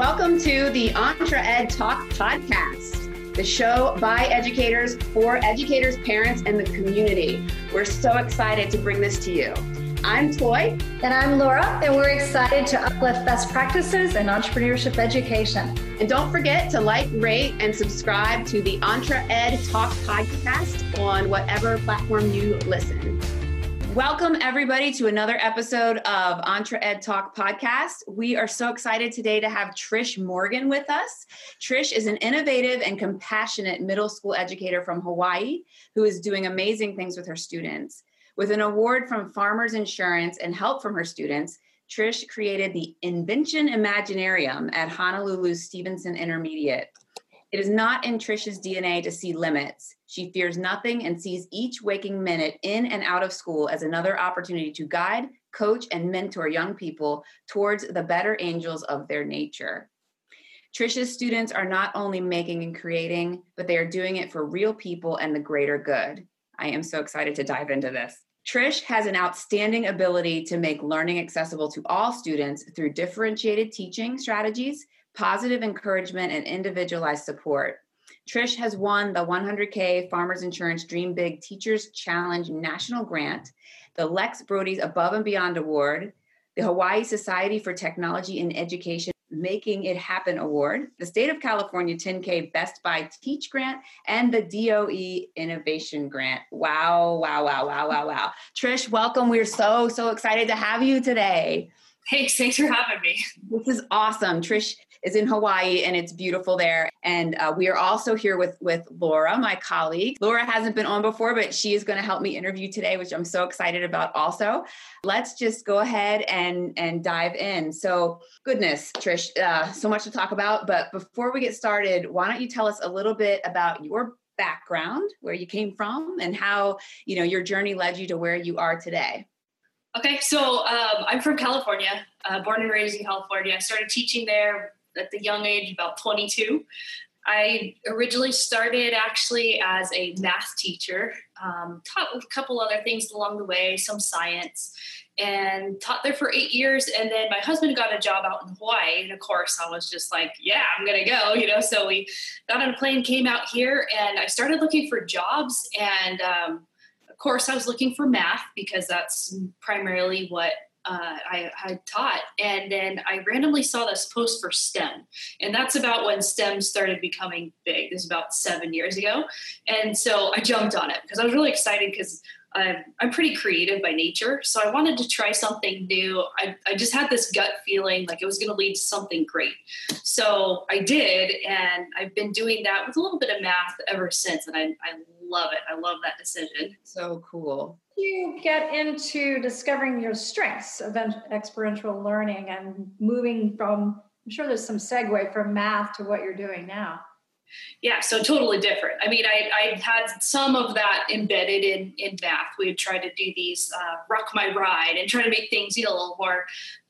Welcome to the Entre Ed Talk podcast, the show by educators for educators, parents, and the community. We're so excited to bring this to you. I'm Toy. And I'm Laura, and we're excited to uplift best practices in entrepreneurship education. And don't forget to like, rate, and subscribe to the Entre Ed Talk podcast on whatever platform you listen. Welcome, everybody, to another episode of Entre Ed Talk podcast. We are so excited today to have Trish Morgan with us. Trish is an innovative and compassionate middle school educator from Hawaii who is doing amazing things with her students. With an award from Farmers Insurance and help from her students, Trish created the Invention Imaginarium at Honolulu Stevenson Intermediate. It is not in Trish's DNA to see limits. She fears nothing and sees each waking minute in and out of school as another opportunity to guide, coach, and mentor young people towards the better angels of their nature. Trish's students are not only making and creating, but they are doing it for real people and the greater good. I am so excited to dive into this. Trish has an outstanding ability to make learning accessible to all students through differentiated teaching strategies positive encouragement, and individualized support. Trish has won the 100K Farmers Insurance Dream Big Teachers Challenge National Grant, the Lex Brodie's Above and Beyond Award, the Hawaii Society for Technology and Education Making It Happen Award, the State of California 10K Best Buy Teach Grant, and the DOE Innovation Grant. Wow, wow, wow, wow, wow, wow. Trish, welcome. We're so, so excited to have you today. Thanks, thanks for having me. This is awesome. Trish is in Hawaii and it's beautiful there. And uh, we are also here with with Laura, my colleague. Laura hasn't been on before, but she is going to help me interview today, which I'm so excited about. Also, let's just go ahead and and dive in. So, goodness, Trish, uh, so much to talk about. But before we get started, why don't you tell us a little bit about your background, where you came from, and how you know your journey led you to where you are today? Okay, so um, I'm from California, uh, born and raised in California. I started teaching there at the young age, about 22. I originally started actually as a math teacher, um, taught a couple other things along the way, some science, and taught there for eight years. And then my husband got a job out in Hawaii. And of course, I was just like, yeah, I'm going to go, you know. So we got on a plane, came out here, and I started looking for jobs. And um, of course, I was looking for math because that's primarily what uh, I had taught. And then I randomly saw this post for STEM. And that's about when STEM started becoming big. This is about seven years ago. And so I jumped on it because I was really excited because I'm, I'm pretty creative by nature. So I wanted to try something new. I, I just had this gut feeling like it was going to lead to something great. So I did. And I've been doing that with a little bit of math ever since. And I, I love it. I love that decision. So cool you get into discovering your strengths of experiential learning and moving from i'm sure there's some segue from math to what you're doing now yeah so totally different i mean i, I had some of that embedded in in math we would try to do these uh, rock my ride and try to make things you know a little more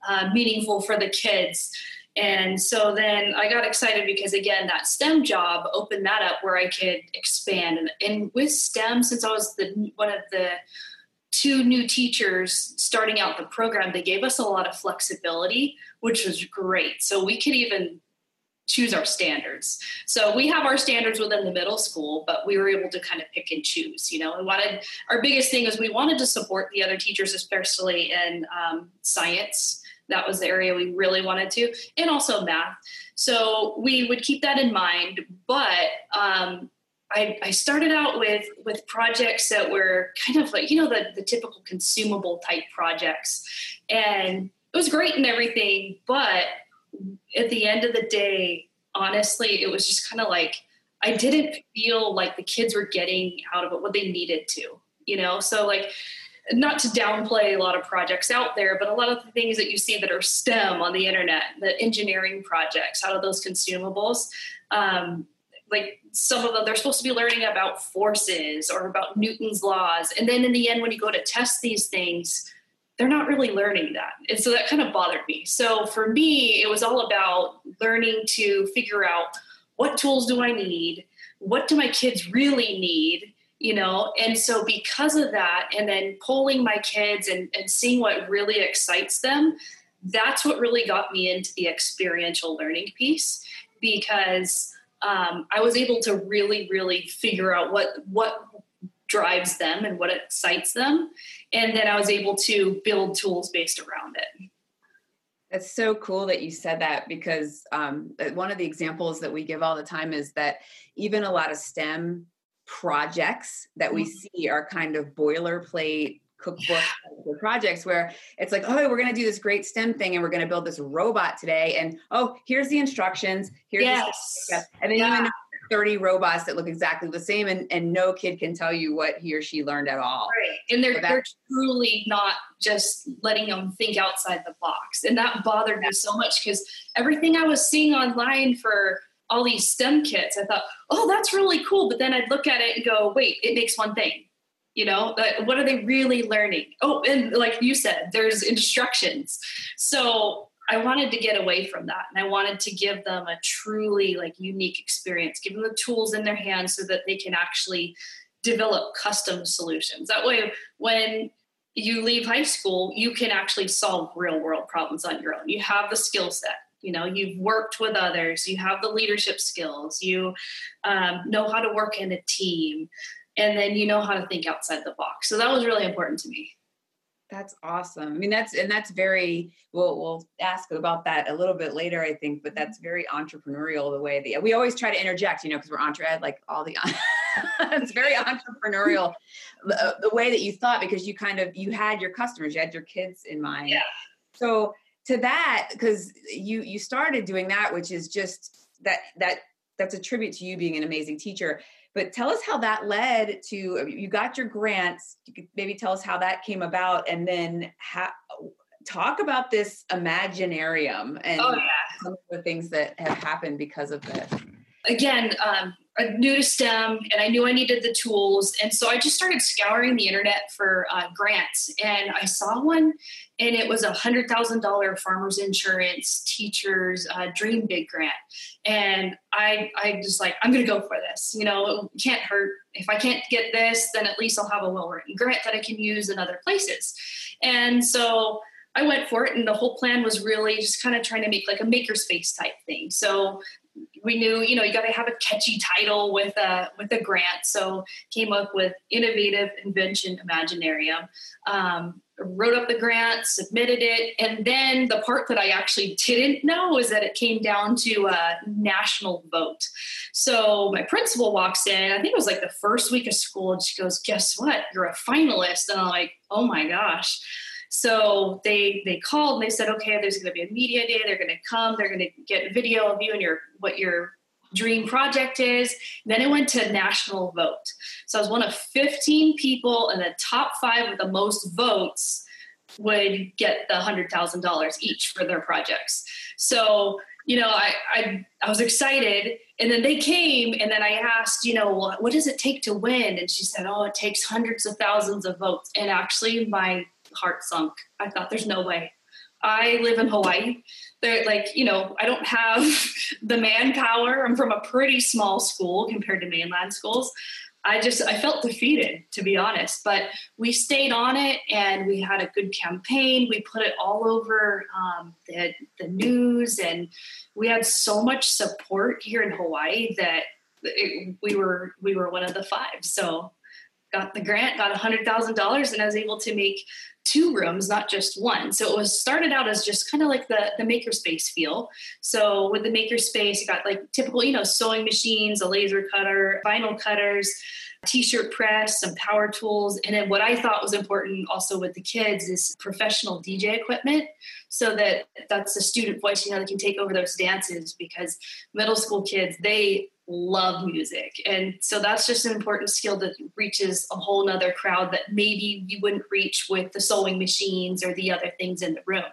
uh, meaningful for the kids and so then I got excited because again, that STEM job opened that up where I could expand. And, and with STEM, since I was the one of the two new teachers starting out the program, they gave us a lot of flexibility, which was great. So we could even choose our standards. So we have our standards within the middle school, but we were able to kind of pick and choose. You know, we wanted our biggest thing is we wanted to support the other teachers, especially in um, science. That was the area we really wanted to, and also math. So we would keep that in mind, but um, I, I, started out with with projects that were kind of like you know the the typical consumable type projects, and it was great and everything. But at the end of the day, honestly, it was just kind of like I didn't feel like the kids were getting out of it what they needed to, you know. So like not to downplay a lot of projects out there, but a lot of the things that you see that are STEM on the internet, the engineering projects out of those consumables, um, like some of them they're supposed to be learning about forces or about newton's laws and then in the end when you go to test these things they're not really learning that. And so that kind of bothered me. So for me it was all about learning to figure out what tools do i need? What do my kids really need? You know and so because of that and then polling my kids and, and seeing what really excites them that's what really got me into the experiential learning piece because um, I was able to really, really figure out what what drives them and what excites them, and then I was able to build tools based around it. That's so cool that you said that because um, one of the examples that we give all the time is that even a lot of STEM projects that we mm-hmm. see are kind of boilerplate cookbook projects where it's like, oh, we're going to do this great STEM thing and we're going to build this robot today. And oh, here's the instructions. Here's yes. the and then yeah. even 30 robots that look exactly the same and, and no kid can tell you what he or she learned at all. Right. And they're, so they're truly not just letting them think outside the box. And that bothered me so much because everything I was seeing online for all these STEM kits, I thought, oh, that's really cool. But then I'd look at it and go, wait, it makes one thing you know what are they really learning oh and like you said there's instructions so i wanted to get away from that and i wanted to give them a truly like unique experience give them the tools in their hands so that they can actually develop custom solutions that way when you leave high school you can actually solve real world problems on your own you have the skill set you know you've worked with others you have the leadership skills you um, know how to work in a team and then you know how to think outside the box. So that was really important to me. That's awesome. I mean, that's and that's very. We'll we'll ask about that a little bit later, I think. But that's very entrepreneurial the way that we always try to interject, you know, because we're entre ed, like all the. it's very entrepreneurial the, uh, the way that you thought because you kind of you had your customers, you had your kids in mind. Yeah. So to that, because you you started doing that, which is just that that that's a tribute to you being an amazing teacher but tell us how that led to you got your grants. You could maybe tell us how that came about, and then how, talk about this Imaginarium oh, and oh, yeah. some of the things that have happened because of this. Again, um, new to STEM and I knew I needed the tools. And so I just started scouring the internet for uh, grants. And I saw one and it was a $100,000 farmers insurance teachers uh, dream big grant. And I, I just like, I'm going to go for this. You know, it can't hurt. If I can't get this, then at least I'll have a well written grant that I can use in other places. And so I went for it, and the whole plan was really just kind of trying to make like a makerspace type thing. So we knew you know you got to have a catchy title with a with a grant. So came up with innovative invention imaginarium um, wrote up the grant submitted it and then the part that i actually didn't know was that it came down to a national vote. So my principal walks in i think it was like the first week of school and she goes guess what? You're a finalist. And i'm like oh my gosh so they they called and they said, okay, there's going to be a media day. They're going to come. They're going to get video of you and your what your dream project is. And then it went to national vote. So I was one of 15 people, and the top five with the most votes would get the hundred thousand dollars each for their projects. So you know, I, I I was excited, and then they came, and then I asked, you know, what, what does it take to win? And she said, oh, it takes hundreds of thousands of votes. And actually, my heart sunk. I thought, there's no way. I live in Hawaii. They're like, you know, I don't have the manpower. I'm from a pretty small school compared to mainland schools. I just I felt defeated to be honest, but we stayed on it and we had a good campaign. We put it all over um, the the news and we had so much support here in Hawaii that it, we were we were one of the five. So got the grant, got a hundred thousand dollars, and I was able to make two rooms, not just one. So it was started out as just kind of like the the makerspace feel. So with the makerspace, you got like typical, you know, sewing machines, a laser cutter, vinyl cutters, t-shirt press, some power tools, and then what I thought was important also with the kids is professional DJ equipment, so that that's a student voice, you know, they can take over those dances because middle school kids they love music. And so that's just an important skill that reaches a whole nother crowd that maybe you wouldn't reach with the sewing machines or the other things in the room.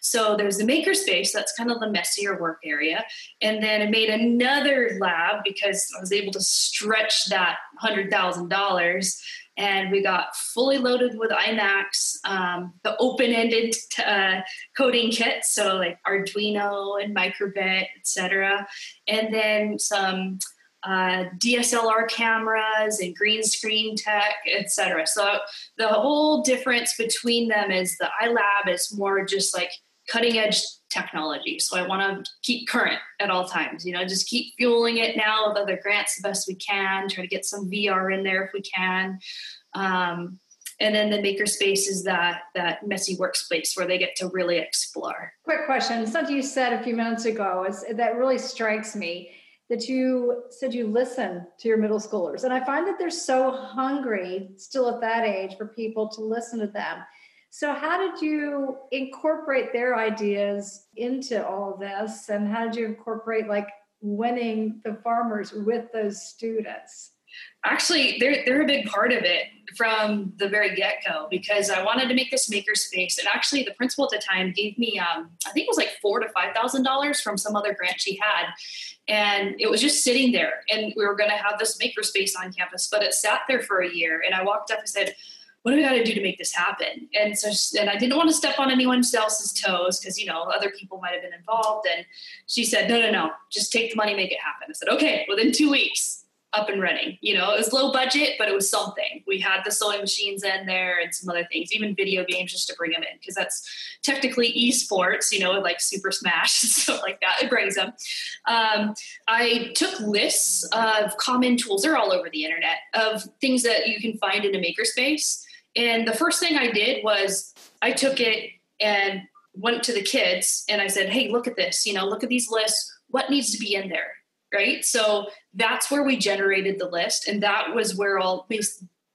So there's the makerspace, that's kind of the messier work area. And then I made another lab because I was able to stretch that $100,000 and we got fully loaded with iMacs, um, the open-ended uh, coding kit, so like Arduino and Microbit, etc., and then some uh, DSLR cameras and green screen tech, etc. So the whole difference between them is the iLab is more just like cutting edge technology. So I want to keep current at all times, you know, just keep fueling it now with other grants the best we can, try to get some VR in there if we can. Um, and then the makerspace is that that messy workspace where they get to really explore. Quick question. Something you said a few minutes ago is that really strikes me that you said you listen to your middle schoolers. And I find that they're so hungry still at that age for people to listen to them. So, how did you incorporate their ideas into all this? And how did you incorporate like winning the farmers with those students? Actually, they're, they're a big part of it from the very get go because I wanted to make this makerspace. And actually, the principal at the time gave me, um, I think it was like four to five thousand dollars from some other grant she had, and it was just sitting there. And we were going to have this makerspace on campus, but it sat there for a year. And I walked up and said, what do we got to do to make this happen? And so, and I didn't want to step on anyone else's toes because, you know, other people might have been involved. And she said, no, no, no, just take the money, make it happen. I said, okay, within two weeks, up and running. You know, it was low budget, but it was something. We had the sewing machines in there and some other things, even video games just to bring them in because that's technically esports, you know, like Super Smash and stuff like that. It brings them. Um, I took lists of common tools, they're all over the internet, of things that you can find in a makerspace and the first thing I did was I took it and went to the kids and I said, hey, look at this, you know, look at these lists. What needs to be in there? Right. So that's where we generated the list. And that was where all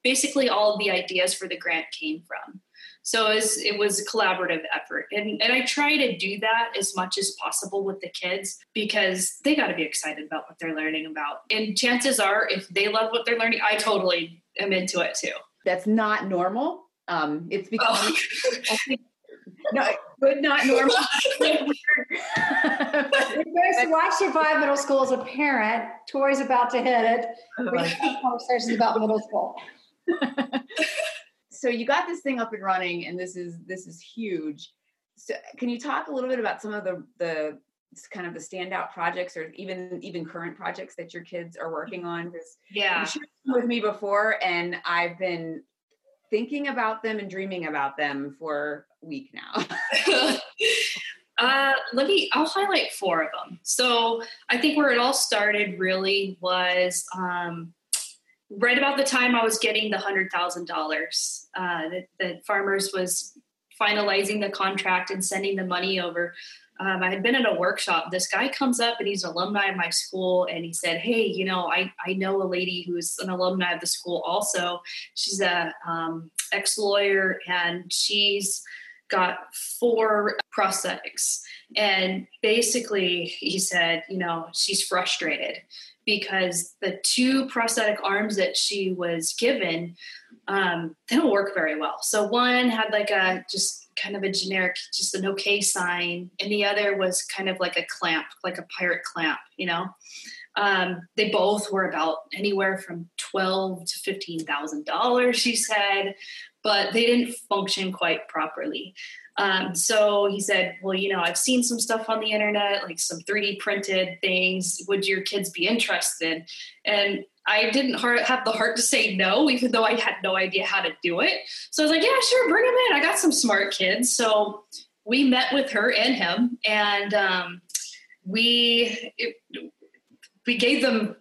basically all the ideas for the grant came from. So it was, it was a collaborative effort. And, and I try to do that as much as possible with the kids because they got to be excited about what they're learning about. And chances are, if they love what they're learning, I totally am into it too that's not normal. Um, it's because oh. no, but not normal. you guys watch Survive Middle School as a parent. Tori's about to hit it. We have conversations about middle school. so you got this thing up and running, and this is this is huge. So can you talk a little bit about some of the the kind of the standout projects or even even current projects that your kids are working on? Because yeah. you shared with me before and i've been thinking about them and dreaming about them for a week now. Uh, let me i'll highlight four of them. So i think where it all started really was um, right about the time i was getting the hundred thousand uh, dollars that farmers was finalizing the contract and sending the money over um, I had been at a workshop. This guy comes up and he's an alumni of my school, and he said, "Hey, you know, I I know a lady who's an alumni of the school. Also, she's a um, ex lawyer, and she's got four prosthetics. And basically, he said, you know, she's frustrated because the two prosthetic arms that she was given um, they don't work very well. So one had like a just kind of a generic, just an okay sign, and the other was kind of like a clamp, like a pirate clamp, you know. Um, they both were about anywhere from twelve to fifteen thousand dollars, she said, but they didn't function quite properly. Um, so he said, Well, you know, I've seen some stuff on the internet, like some 3D printed things. Would your kids be interested? And I didn't have the heart to say no, even though I had no idea how to do it. So I was like, Yeah, sure, bring them in. I got some smart kids. So we met with her and him, and um, we it, we gave them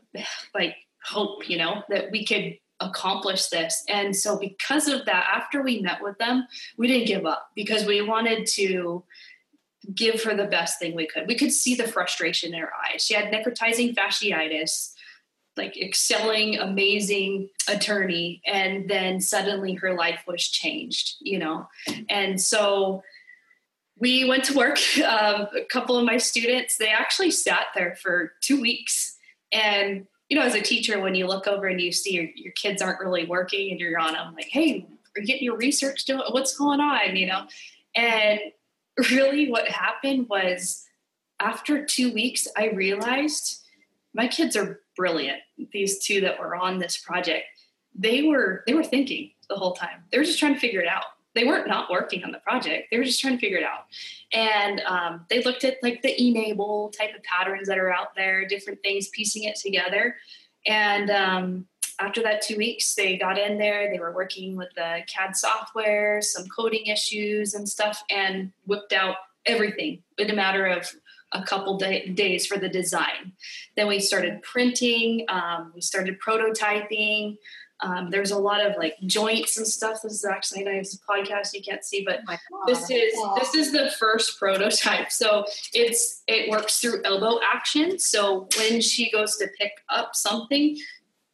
like hope, you know, that we could accomplish this. And so, because of that, after we met with them, we didn't give up because we wanted to give her the best thing we could. We could see the frustration in her eyes. She had necrotizing fasciitis, like excelling, amazing attorney, and then suddenly her life was changed, you know? And so, we went to work. Um, a couple of my students, they actually sat there for two weeks and you know, as a teacher, when you look over and you see your, your kids aren't really working and you're on them, like, hey, are you getting your research done? What's going on? You know? And really what happened was after two weeks, I realized my kids are brilliant. These two that were on this project, they were they were thinking the whole time. They were just trying to figure it out they weren't not working on the project. They were just trying to figure it out. And um, they looked at like the e-NABLE type of patterns that are out there, different things, piecing it together. And um, after that two weeks, they got in there. They were working with the CAD software, some coding issues and stuff, and whipped out everything in a matter of a couple day, days for the design. Then we started printing, um, we started prototyping. Um, there's a lot of like joints and stuff. This is actually nice podcast you can't see, but oh this is this is the first prototype. So it's it works through elbow action. So when she goes to pick up something,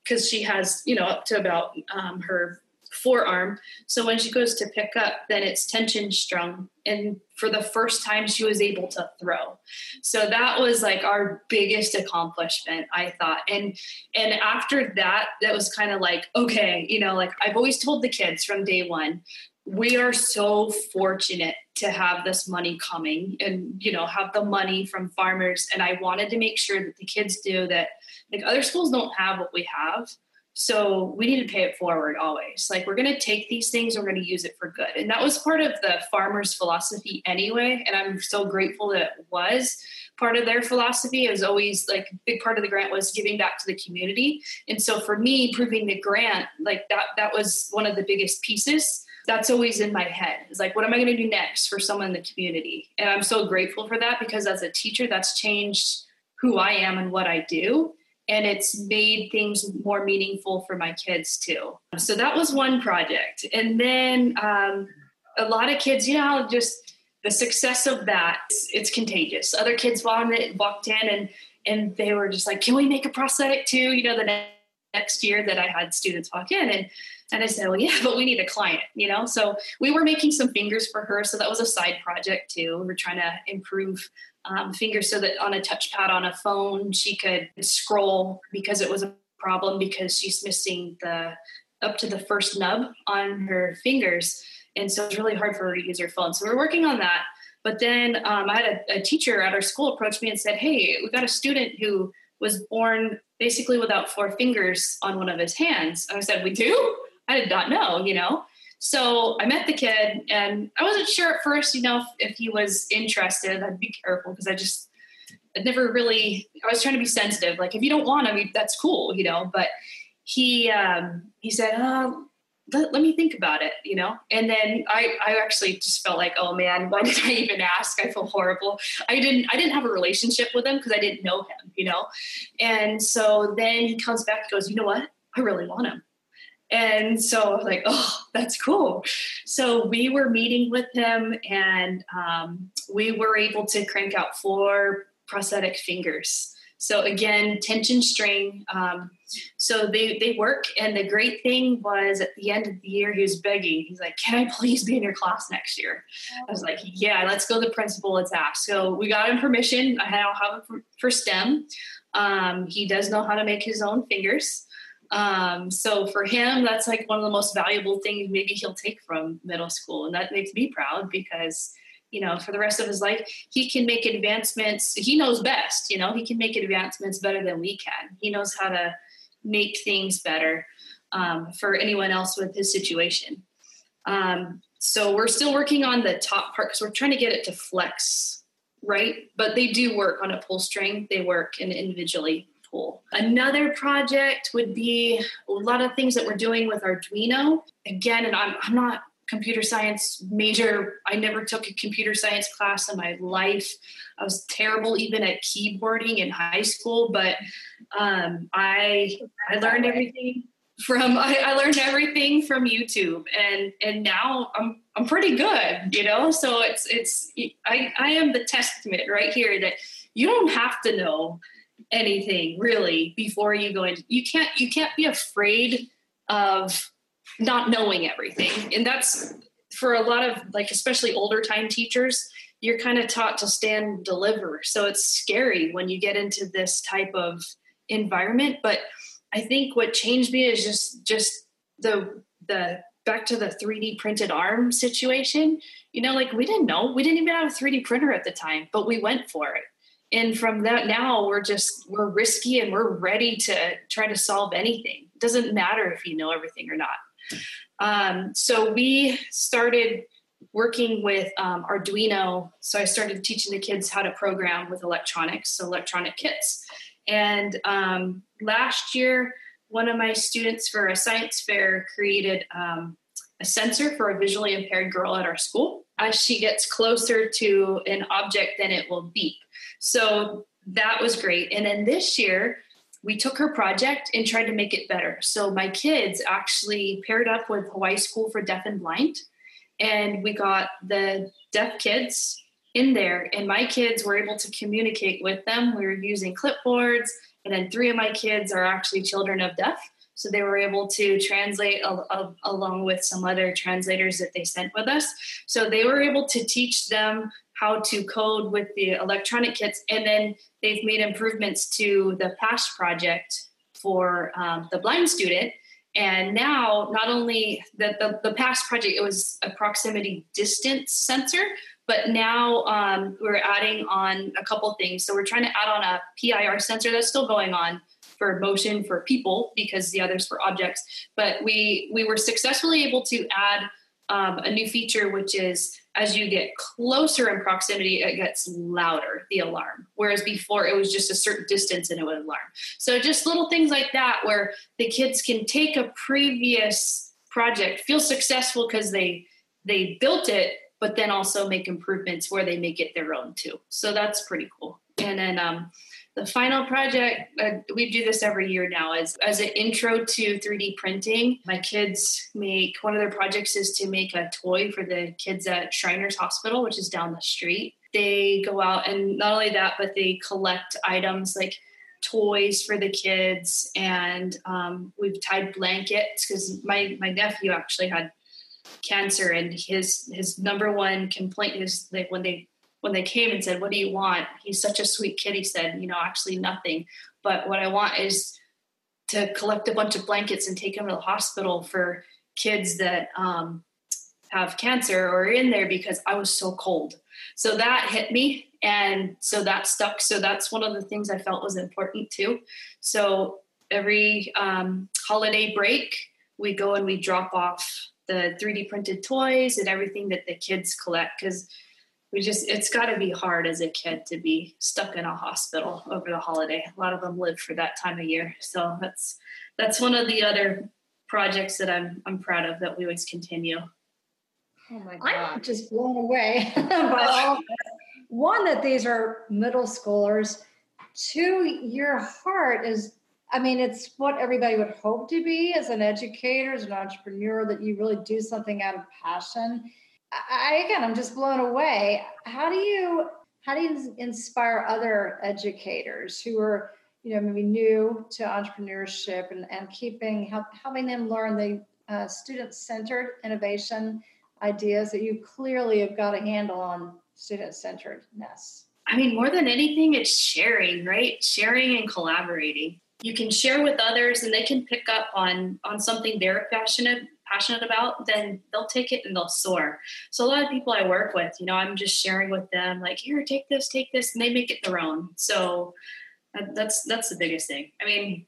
because she has you know up to about um, her forearm. So when she goes to pick up, then it's tension strung. And for the first time, she was able to throw. So that was like our biggest accomplishment, I thought. And and after that, that was kind of like, okay, you know, like I've always told the kids from day one, we are so fortunate to have this money coming and you know have the money from farmers and i wanted to make sure that the kids do that like other schools don't have what we have so we need to pay it forward always. Like we're going to take these things we're going to use it for good. And that was part of the farmers' philosophy anyway. And I'm so grateful that it was part of their philosophy. It was always like a big part of the grant was giving back to the community. And so for me, proving the grant, like that, that was one of the biggest pieces. That's always in my head. It's like, what am I going to do next for someone in the community? And I'm so grateful for that because as a teacher, that's changed who I am and what I do and it's made things more meaningful for my kids too. So that was one project. And then um, a lot of kids, you know, just the success of that, it's, it's contagious. Other kids it, walked in and, and they were just like, can we make a prosthetic too? You know, the next next year that I had students walk in and, and I said, well, yeah, but we need a client, you know? So we were making some fingers for her. So that was a side project too. We're trying to improve um, fingers so that on a touchpad on a phone she could scroll because it was a problem because she's missing the up to the first nub on her fingers. And so it's really hard for her to use her phone. So we're working on that. But then um, i had a, a teacher at our school approach me and said hey we've got a student who was born basically without four fingers on one of his hands. And i said we do? I did not know you know so I met the kid, and I wasn't sure at first, you know, if, if he was interested. I'd be careful because I just, I'd never really. I was trying to be sensitive. Like, if you don't want him, that's cool, you know. But he um, he said, oh, let, let, me think about it, you know. And then I, I actually just felt like, oh man, why did I even ask? I feel horrible. I didn't, I didn't have a relationship with him because I didn't know him, you know. And so then he comes back and goes, you know what? I really want him. And so I was like, oh, that's cool. So we were meeting with him and um, we were able to crank out four prosthetic fingers. So again, tension string. Um, so they, they work. And the great thing was at the end of the year, he was begging. He's like, can I please be in your class next year? I was like, yeah, let's go to the principal. Let's ask. So we got him permission. I don't have him for, for STEM. Um, he does know how to make his own fingers. Um, so for him, that's like one of the most valuable things maybe he'll take from middle school. And that makes me proud because, you know, for the rest of his life, he can make advancements. He knows best, you know, he can make advancements better than we can. He knows how to make things better um, for anyone else with his situation. Um, so we're still working on the top part because we're trying to get it to flex, right? But they do work on a pull string. They work individually Another project would be a lot of things that we're doing with Arduino. Again, and I'm, I'm not computer science major. I never took a computer science class in my life. I was terrible even at keyboarding in high school, but um, I I learned everything from I, I, learned everything from YouTube and and now I'm I'm pretty good, you know. So it's it's I I am the testament right here that you don't have to know anything really before you go into you can't you can't be afraid of not knowing everything. And that's for a lot of like especially older time teachers you're kind of taught to stand deliver. So it's scary when you get into this type of environment. But i think what changed me is just just the the back to the 3d printed arm situation. You know like we didn't know we didn't even have a 3d printer at the time but we went for it and from that now we're just we're risky and we're ready to try to solve anything it doesn't matter if you know everything or not um, so we started working with um, arduino so i started teaching the kids how to program with electronics so electronic kits and um, last year one of my students for a science fair created um, a sensor for a visually impaired girl at our school. As she gets closer to an object, then it will beep. So that was great. And then this year, we took her project and tried to make it better. So my kids actually paired up with Hawaii School for Deaf and Blind, and we got the deaf kids in there, and my kids were able to communicate with them. We were using clipboards, and then three of my kids are actually children of deaf. So they were able to translate a, a, along with some other translators that they sent with us. So they were able to teach them how to code with the electronic kits. And then they've made improvements to the PASH project for um, the blind student. And now, not only the, the, the PASH project, it was a proximity distance sensor, but now um, we're adding on a couple things. So we're trying to add on a PIR sensor that's still going on for motion for people because the others for objects. But we we were successfully able to add um, a new feature, which is as you get closer in proximity, it gets louder, the alarm. Whereas before it was just a certain distance and it would alarm. So just little things like that where the kids can take a previous project, feel successful because they they built it, but then also make improvements where they make it their own too. So that's pretty cool. And then um, the final project, uh, we do this every year now, is as an intro to 3D printing. My kids make one of their projects is to make a toy for the kids at Shriners Hospital, which is down the street. They go out and not only that, but they collect items like toys for the kids and um, we've tied blankets because my my nephew actually had cancer and his his number one complaint is like when they when they came and said, What do you want? He's such a sweet kid. He said, You know, actually nothing. But what I want is to collect a bunch of blankets and take them to the hospital for kids that um, have cancer or are in there because I was so cold. So that hit me. And so that stuck. So that's one of the things I felt was important too. So every um, holiday break, we go and we drop off the 3D printed toys and everything that the kids collect because we just it's got to be hard as a kid to be stuck in a hospital over the holiday. A lot of them live for that time of year. So that's that's one of the other projects that i'm i'm proud of that we always continue. Oh my god. i'm just blown away. By all one that these are middle schoolers. Two your heart is I mean, it's what everybody would hope to be as an educator, as an entrepreneur, that you really do something out of passion I again, I'm just blown away. How do you how do you inspire other educators who are you know maybe new to entrepreneurship and, and keeping help, helping them learn the uh, student centered innovation ideas that you clearly have got a handle on student centeredness? I mean, more than anything, it's sharing, right? Sharing and collaborating. You can share with others, and they can pick up on on something they're passionate passionate about, then they'll take it and they'll soar. So a lot of people I work with, you know, I'm just sharing with them, like, here, take this, take this, and they make it their own. So that's that's the biggest thing. I mean,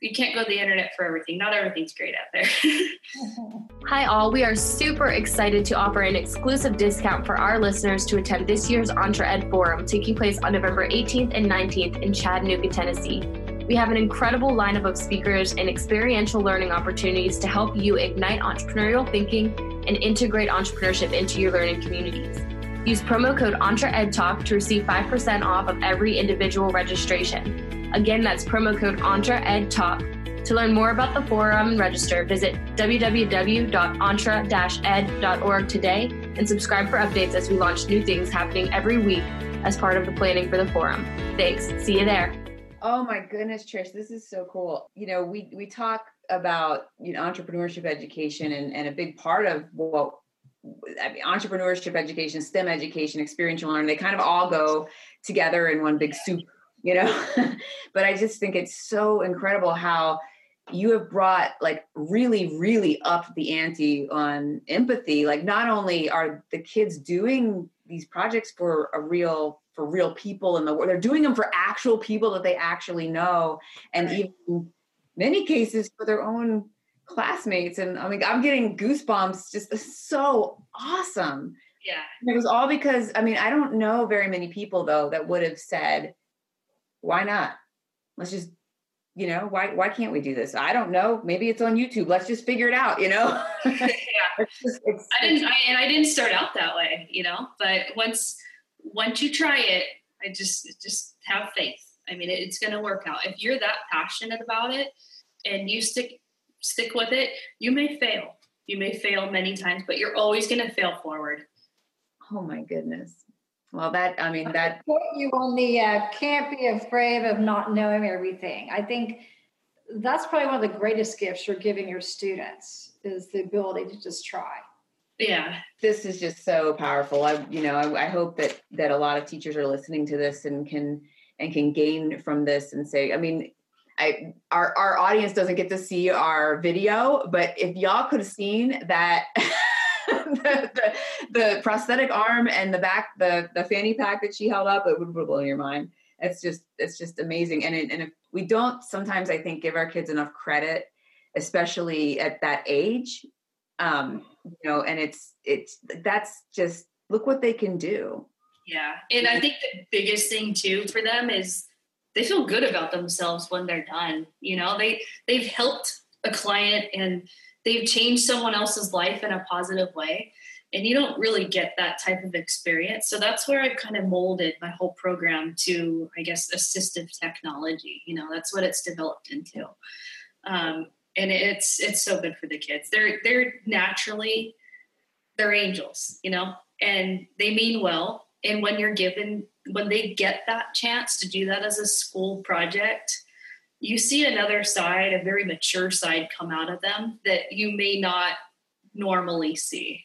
you can't go to the internet for everything. Not everything's great out there. Hi, all. We are super excited to offer an exclusive discount for our listeners to attend this year's EntreEd Forum, taking place on November 18th and 19th in Chattanooga, Tennessee. We have an incredible lineup of speakers and experiential learning opportunities to help you ignite entrepreneurial thinking and integrate entrepreneurship into your learning communities. Use promo code EntreEdTalk to receive 5% off of every individual registration. Again, that's promo code EntreEdTalk. To learn more about the forum and register, visit www.entre-ed.org today and subscribe for updates as we launch new things happening every week as part of the planning for the forum. Thanks. See you there. Oh my goodness, Trish, this is so cool. You know, we we talk about you know entrepreneurship education and, and a big part of what I mean, entrepreneurship education, STEM education, experiential learning, they kind of all go together in one big soup, you know. but I just think it's so incredible how you have brought like really, really up the ante on empathy. Like not only are the kids doing these projects for a real for real people in the world. They're doing them for actual people that they actually know, and even many cases for their own classmates. And I mean, I'm getting goosebumps. Just so awesome. Yeah. And it was all because I mean, I don't know very many people though that would have said, "Why not? Let's just." You know why? Why can't we do this? I don't know. Maybe it's on YouTube. Let's just figure it out. You know. yeah, It's just, it's, I didn't, I, and I didn't start out that way, you know. But once once you try it, I just just have faith. I mean, it's going to work out. If you're that passionate about it and you stick stick with it, you may fail. You may fail many times, but you're always going to fail forward. oh my goodness. Well, that I mean that Put you on the uh, can't be afraid of not knowing everything. I think that's probably one of the greatest gifts you're giving your students is the ability to just try. Yeah, this is just so powerful. I you know I, I hope that that a lot of teachers are listening to this and can and can gain from this and say. I mean, I our our audience doesn't get to see our video, but if y'all could have seen that. the, the, the prosthetic arm and the back the the fanny pack that she held up it would blow your mind it's just it's just amazing and it, and if we don't sometimes i think give our kids enough credit especially at that age um you know and it's it's that's just look what they can do yeah. And I think the biggest thing too for them is they feel good about themselves when they're done. You know, they they've helped a client and they've changed someone else's life in a positive way. And you don't really get that type of experience. So that's where I've kind of molded my whole program to, I guess, assistive technology. You know, that's what it's developed into. Um, and it's it's so good for the kids. They're they're naturally they're angels, you know, and they mean well. And when you're given when they get that chance to do that as a school project, you see another side, a very mature side come out of them that you may not normally see.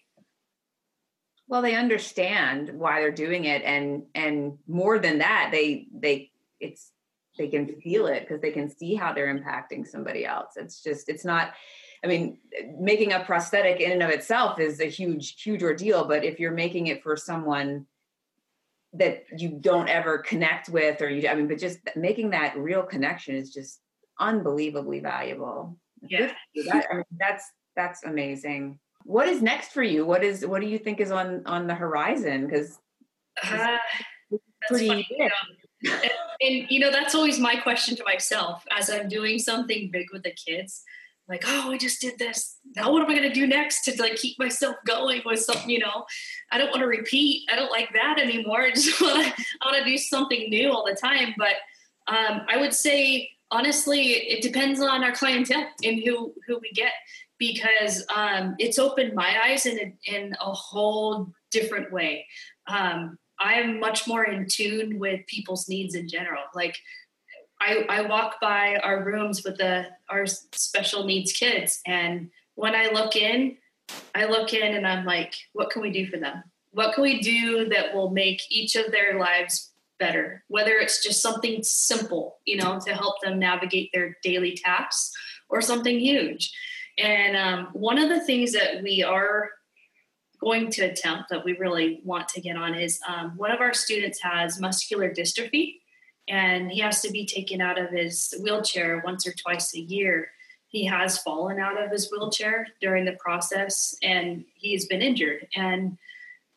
well they understand why they're doing it and and more than that they they it's they can feel it because they can see how they're impacting somebody else it's just it's not i mean making a prosthetic in and of itself is a huge huge ordeal but if you're making it for someone that you don't ever connect with or you i mean but just making that real connection is just unbelievably valuable Yeah. that, I mean, that's that's amazing what is next for you what is what do you think is on on the horizon because Uh, pretty funny, big. you know. And, and you know that's always my question to myself as i'm doing something big with the kids. Like oh i just did this. Now what am i going to do next to like keep myself going with something you know? I don't want to repeat. I don't like that anymore. I just want to i want to do something new all the time. But um, i would say honestly it depends on our clientele and who who we get because um, it's opened my eyes in a, in a whole different way. Um, I'm much more in tune with people's needs in general. Like I, I walk by our rooms with the our special needs kids, and when I look in, I look in and I'm like, what can we do for them? What can we do that will make each of their lives better? Whether it's just something simple, you know, to help them navigate their daily tasks, or something huge. And um, one of the things that we are going to attempt that we really want to get on is um, one of our students has muscular dystrophy and he has to be taken out of his wheelchair once or twice a year. He has fallen out of his wheelchair during the process and he's been injured and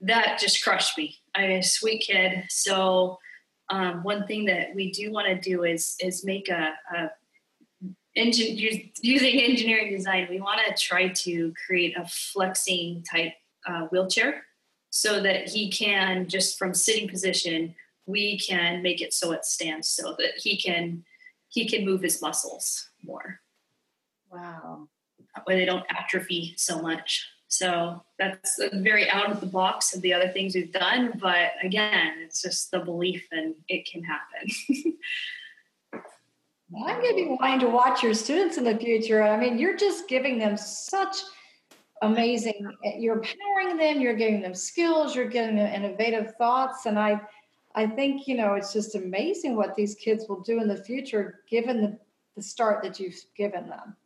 that just crushed me. I'm a sweet kid. So um, one thing that we do want to do is is make a, a engine using engineering design we want to try to create a flexing type uh, wheelchair so that he can just from sitting position we can make it so it stands so that he can he can move his muscles more. Wow. Where they don't atrophy so much. So that's very out of the box of the other things we've done but again it's just the belief and it can happen. I'm going to be wanting to watch your students in the future. I mean, you're just giving them such amazing, you're empowering them, you're giving them skills, you're giving them innovative thoughts. And I, I think, you know, it's just amazing what these kids will do in the future, given the, the start that you've given them.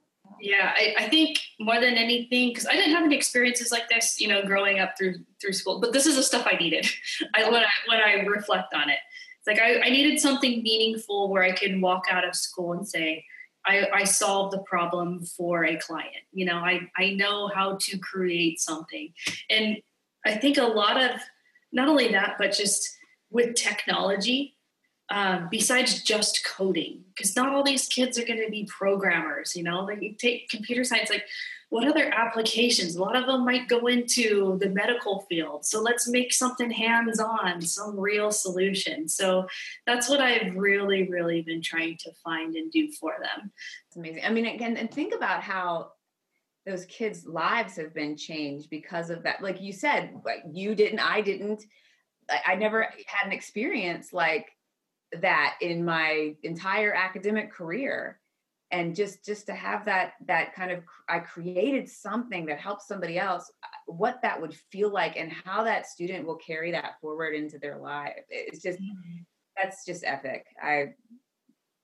yeah I, I think more than anything because i didn't have any experiences like this you know growing up through through school but this is the stuff i needed I, when, I, when i reflect on it it's like I, I needed something meaningful where i could walk out of school and say I, I solved the problem for a client. You know I, I know how to create something. And i think a lot of not only that but just with technology um, besides just coding because not all these kids are going to be programmers you know? Like you take computer science like what other applications? A lot of them might go into the medical field. So let's make something hands-on some real solution. So that's what i've really really been trying to find and do for them. It's amazing. I mean again and think about how those kids lives have been changed because of that. Like you said like you didn't i didn't. I never had an experience like that in my entire academic career. And just just to have that that kind of i created something that helps somebody else uh, what that would feel like and how that student will carry that forward into their life. It's just mm-hmm. that's just epic. I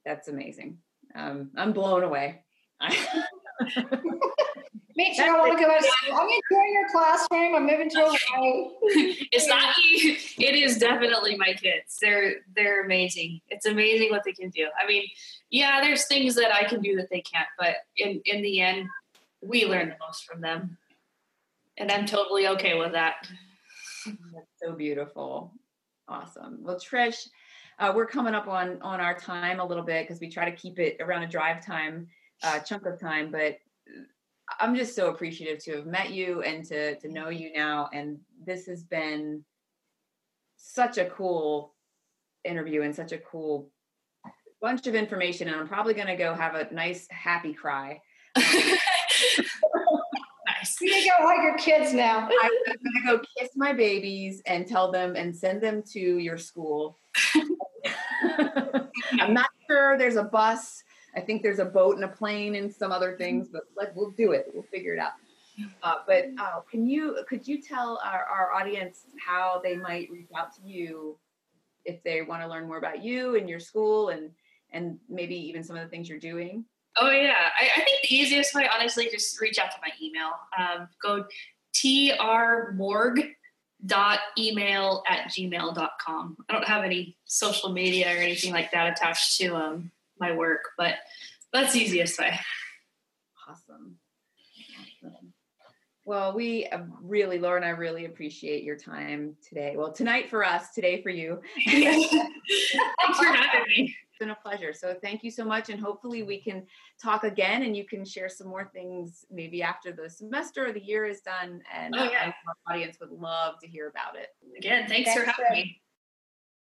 that's amazing. Um i'm blown away Me too. I want to go back. I'm enjoying your classroom. I'm moving to Hawaii. it's not you. It is definitely my kids. They're they're amazing. It's amazing what they can do. I mean, yeah, there's things that I can do that they can't, but in in the end, we learn the most from them, and I'm totally okay with that. That's so beautiful. Awesome. Well, Trish, uh, we're coming up on on our time a little bit because we try to keep it around a drive time uh, chunk of time, but I'm just so appreciative to have met you and to to know you now. And this has been such a cool interview and such a cool bunch of information. And I'm probably going to go have a nice happy cry. nice. You're gonna go hug your kids now. I'm gonna go kiss my babies and tell them and send them to your school. I'm not sure there's a bus I think there's a boat and a plane and some other things, but like we'll do it. We'll figure it out. Uh, but uh, can you could you tell our, our audience how they might reach out to you if they want to learn more about you and your school and and maybe even some of the things you're doing? Oh yeah, I, I think the easiest way, honestly, just reach out to my email. Um, go trmorg dot email at gmail.com. I don't have any social media or anything like that attached to um, my work, but that's the easiest way. Awesome. awesome. Well, we um, really, Lauren, I really appreciate your time today. Well, tonight for us, today for you. Thanks for having me. It's been a pleasure. So thank you so much. And hopefully we can talk again and you can share some more things maybe after the semester or the year is done. And oh, yeah. our audience would love to hear about it. Again, thanks, thanks for having me.